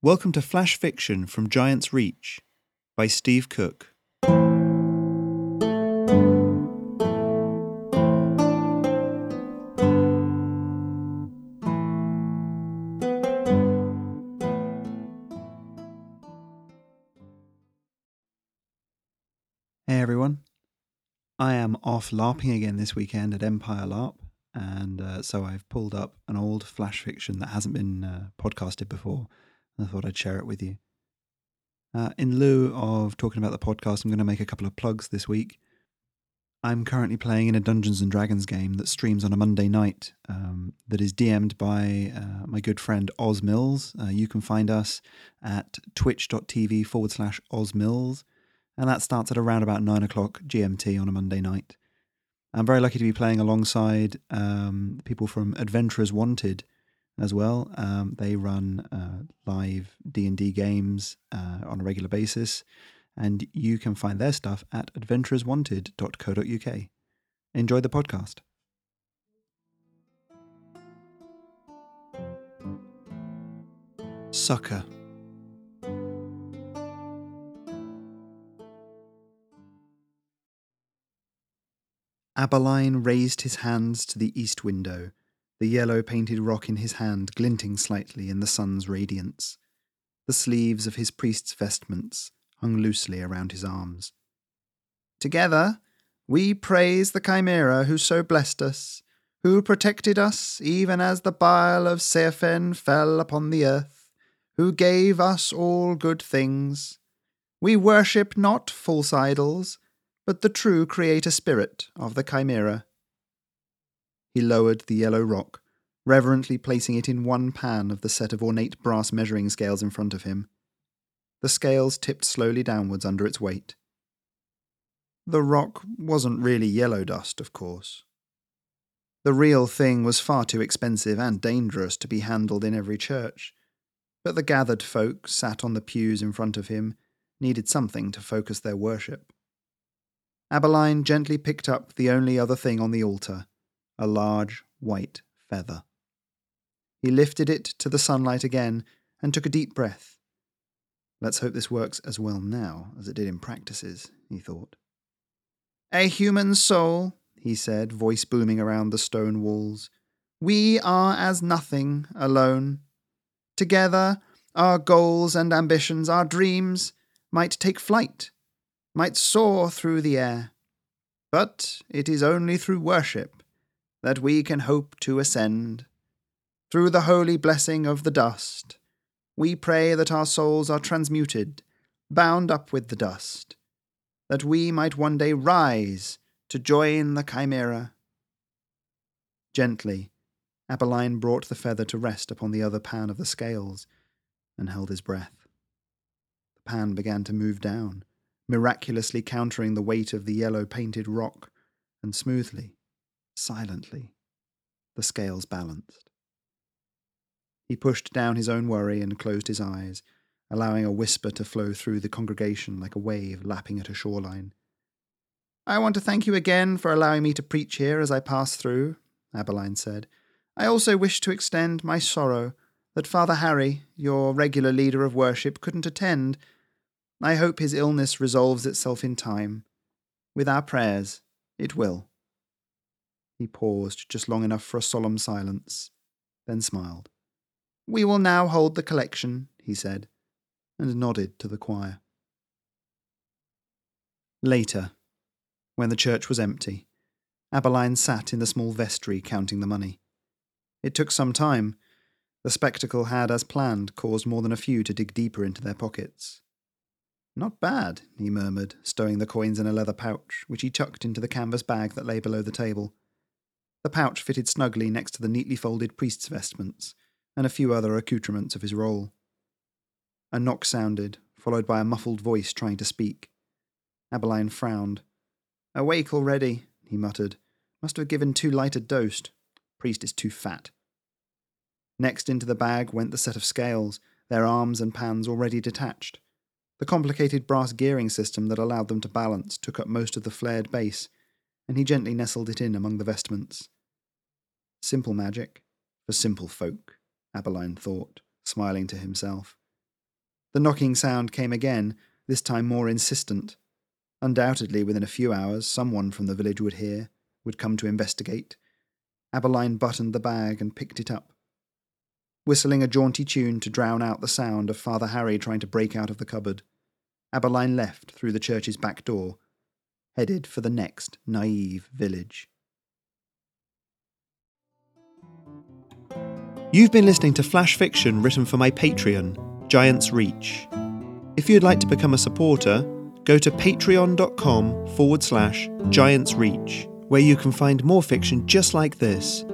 Welcome to Flash Fiction from Giant's Reach by Steve Cook. Hey everyone, I am off LARPing again this weekend at Empire LARP, and uh, so I've pulled up an old flash fiction that hasn't been uh, podcasted before. I thought I'd share it with you. Uh, in lieu of talking about the podcast, I'm going to make a couple of plugs this week. I'm currently playing in a Dungeons and Dragons game that streams on a Monday night um, that is DM'd by uh, my good friend Oz Mills. Uh, you can find us at twitch.tv forward slash Oz Mills and that starts at around about nine o'clock GMT on a Monday night. I'm very lucky to be playing alongside um, people from Adventurers Wanted as well. Um, they run uh, live D and D games uh, on a regular basis, and you can find their stuff at adventurerswanted.co.uk. Enjoy the podcast. Sucker. Aberline raised his hands to the east window, the yellow painted rock in his hand glinting slightly in the sun's radiance. The sleeves of his priest's vestments hung loosely around his arms. Together, we praise the Chimera who so blessed us, who protected us even as the bile of Seafen fell upon the earth, who gave us all good things. We worship not false idols, but the true creator spirit of the Chimera. He lowered the yellow rock, reverently placing it in one pan of the set of ornate brass measuring scales in front of him. The scales tipped slowly downwards under its weight. The rock wasn't really yellow dust, of course. The real thing was far too expensive and dangerous to be handled in every church, but the gathered folk sat on the pews in front of him needed something to focus their worship. Abeline gently picked up the only other thing on the altar a large white feather. He lifted it to the sunlight again and took a deep breath. Let's hope this works as well now as it did in practices, he thought. A human soul, he said, voice booming around the stone walls. We are as nothing alone. Together, our goals and ambitions, our dreams, might take flight might soar through the air. But it is only through worship that we can hope to ascend. Through the holy blessing of the dust, we pray that our souls are transmuted, bound up with the dust, that we might one day rise to join the chimera. Gently, Aberline brought the feather to rest upon the other pan of the scales and held his breath. The pan began to move down miraculously countering the weight of the yellow painted rock, and smoothly, silently, the scales balanced. He pushed down his own worry and closed his eyes, allowing a whisper to flow through the congregation like a wave lapping at a shoreline. I want to thank you again for allowing me to preach here as I pass through, Abeline said. I also wish to extend my sorrow that Father Harry, your regular leader of worship, couldn't attend I hope his illness resolves itself in time. With our prayers, it will. He paused just long enough for a solemn silence, then smiled. We will now hold the collection, he said, and nodded to the choir. Later, when the church was empty, Abeline sat in the small vestry counting the money. It took some time. The spectacle had, as planned, caused more than a few to dig deeper into their pockets. Not bad, he murmured, stowing the coins in a leather pouch, which he tucked into the canvas bag that lay below the table. The pouch fitted snugly next to the neatly folded priest's vestments and a few other accoutrements of his role. A knock sounded, followed by a muffled voice trying to speak. Abeline frowned. Awake already, he muttered. Must have given too light a dose. Priest is too fat. Next into the bag went the set of scales, their arms and pans already detached. The complicated brass gearing system that allowed them to balance took up most of the flared base, and he gently nestled it in among the vestments. Simple magic, for simple folk, Abeline thought, smiling to himself. The knocking sound came again, this time more insistent. Undoubtedly, within a few hours, someone from the village would hear, would come to investigate. Abeline buttoned the bag and picked it up. Whistling a jaunty tune to drown out the sound of Father Harry trying to break out of the cupboard, Abeline left through the church's back door, headed for the next naive village. You've been listening to flash fiction written for my Patreon, Giant's Reach. If you'd like to become a supporter, go to patreon.com forward slash Giant's Reach, where you can find more fiction just like this